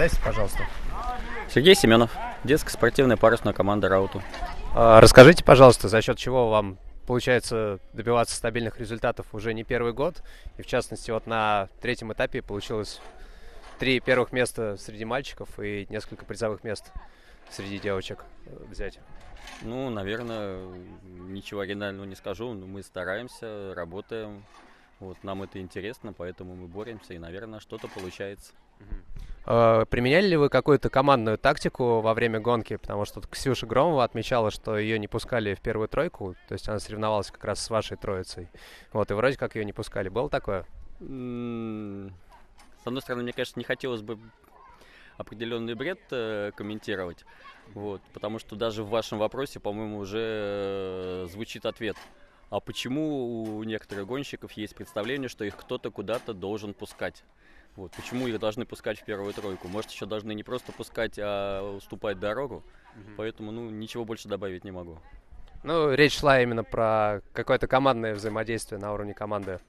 Представьте, пожалуйста. Сергей Семенов, детская спортивная парусная команда «Рауту». А, расскажите, пожалуйста, за счет чего вам получается добиваться стабильных результатов уже не первый год. И в частности, вот на третьем этапе получилось три первых места среди мальчиков и несколько призовых мест среди девочек взять. Ну, наверное, ничего оригинального не скажу, но мы стараемся, работаем. Вот, нам это интересно, поэтому мы боремся, и, наверное, что-то получается. А, применяли ли вы какую-то командную тактику во время гонки? Потому что Ксюша Громова отмечала, что ее не пускали в первую тройку, то есть она соревновалась как раз с вашей троицей. Вот, и вроде как ее не пускали. Было такое? С одной стороны, мне, конечно, не хотелось бы определенный бред э, комментировать, вот, потому что даже в вашем вопросе, по-моему, уже э, звучит ответ. А почему у некоторых гонщиков есть представление, что их кто-то куда-то должен пускать? Вот. Почему их должны пускать в первую тройку? Может, еще должны не просто пускать, а уступать дорогу. Угу. Поэтому, ну, ничего больше добавить не могу. Ну, речь шла именно про какое-то командное взаимодействие на уровне команды.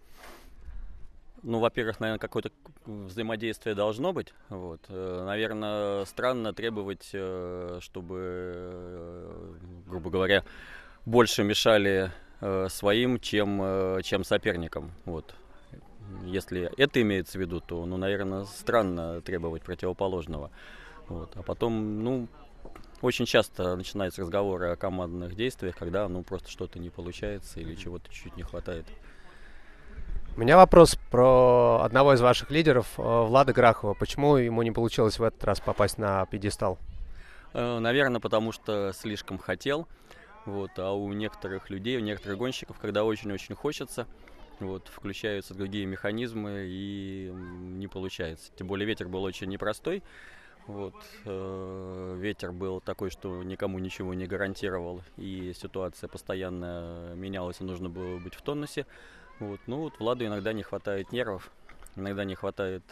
Ну, во-первых, наверное, какое-то взаимодействие должно быть. Вот. Э, наверное, странно требовать, э, чтобы, э, грубо говоря, больше мешали своим, чем, чем соперникам. Вот если это имеется в виду, то, ну, наверное, странно требовать противоположного. Вот. А потом, ну, очень часто начинаются разговоры о командных действиях, когда, ну, просто что-то не получается или чего-то чуть-чуть не хватает. У меня вопрос про одного из ваших лидеров, э, Влада Грахова. Почему ему не получилось в этот раз попасть на пьедестал? Э, наверное, потому что слишком хотел. Вот, а у некоторых людей, у некоторых гонщиков, когда очень-очень хочется, вот, включаются другие механизмы и не получается. Тем более ветер был очень непростой. Вот, э, ветер был такой, что никому ничего не гарантировал, и ситуация постоянно менялась, и нужно было быть в тонусе. Вот, ну вот Владу иногда не хватает нервов, иногда не хватает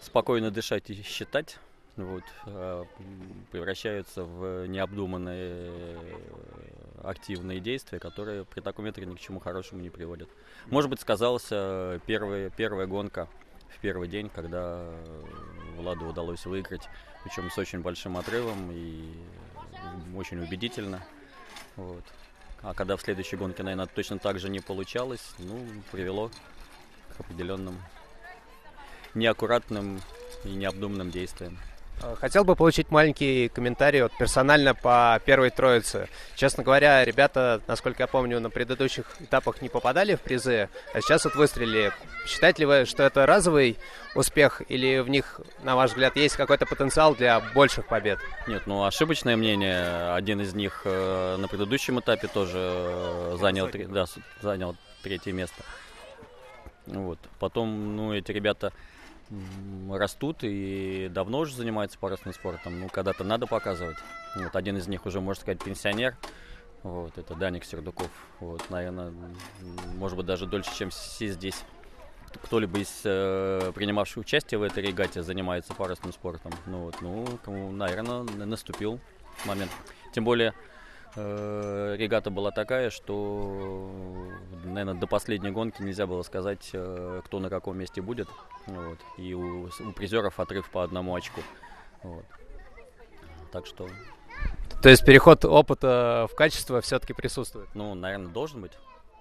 спокойно дышать и считать вот, а, превращаются в необдуманные активные действия, которые при таком ветре ни к чему хорошему не приводят. Может быть, сказался первая, первая гонка в первый день, когда Владу удалось выиграть, причем с очень большим отрывом и очень убедительно. Вот. А когда в следующей гонке, наверное, точно так же не получалось, ну, привело к определенным неаккуратным и необдуманным действиям. Э, хотел бы получить маленький комментарий вот, персонально по первой троице. Честно говоря, ребята, насколько я помню, на предыдущих этапах не попадали в призы, а сейчас вот выстрелили. Считаете ли вы, что это разовый успех или в них, на ваш взгляд, есть какой-то потенциал для больших побед? Нет, ну ошибочное мнение. Один из них э, на предыдущем этапе тоже э, занял, три, да, занял третье место. Вот. Потом, ну, эти ребята растут и давно уже занимаются парусным спортом. Ну, когда-то надо показывать. Вот один из них уже, можно сказать, пенсионер. Вот, это Даник Сердуков. Вот, наверное, может быть, даже дольше, чем все здесь. Кто-либо из э, принимавших участие в этой регате занимается парусным спортом. Ну, вот, ну, наверное, наступил момент. Тем более, регата была такая, что, наверное, до последней гонки нельзя было сказать, э, кто на каком месте будет. Вот. И у, у призеров отрыв по одному очку. Вот. Так что... То есть переход опыта в качество все-таки присутствует? Ну, наверное, должен быть.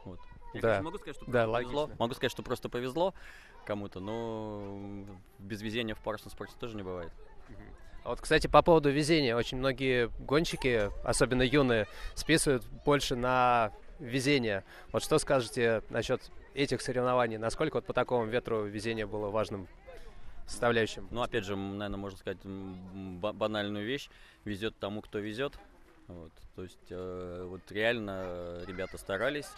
Вот. Я, да. могу сказать, что да, повезло. Могу сказать, что просто повезло кому-то, но без везения в парусном спорте тоже не бывает. А вот, кстати, по поводу везения, очень многие гонщики, особенно юные, списывают больше на везение. Вот что скажете насчет этих соревнований? Насколько вот по такому ветру везение было важным составляющим? Ну, опять же, наверное, можно сказать банальную вещь. Везет тому, кто везет. Вот. То есть, э, вот реально ребята старались.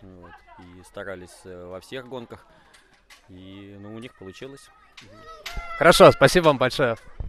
Вот, и старались э, во всех гонках. И ну, у них получилось. Хорошо, спасибо вам большое.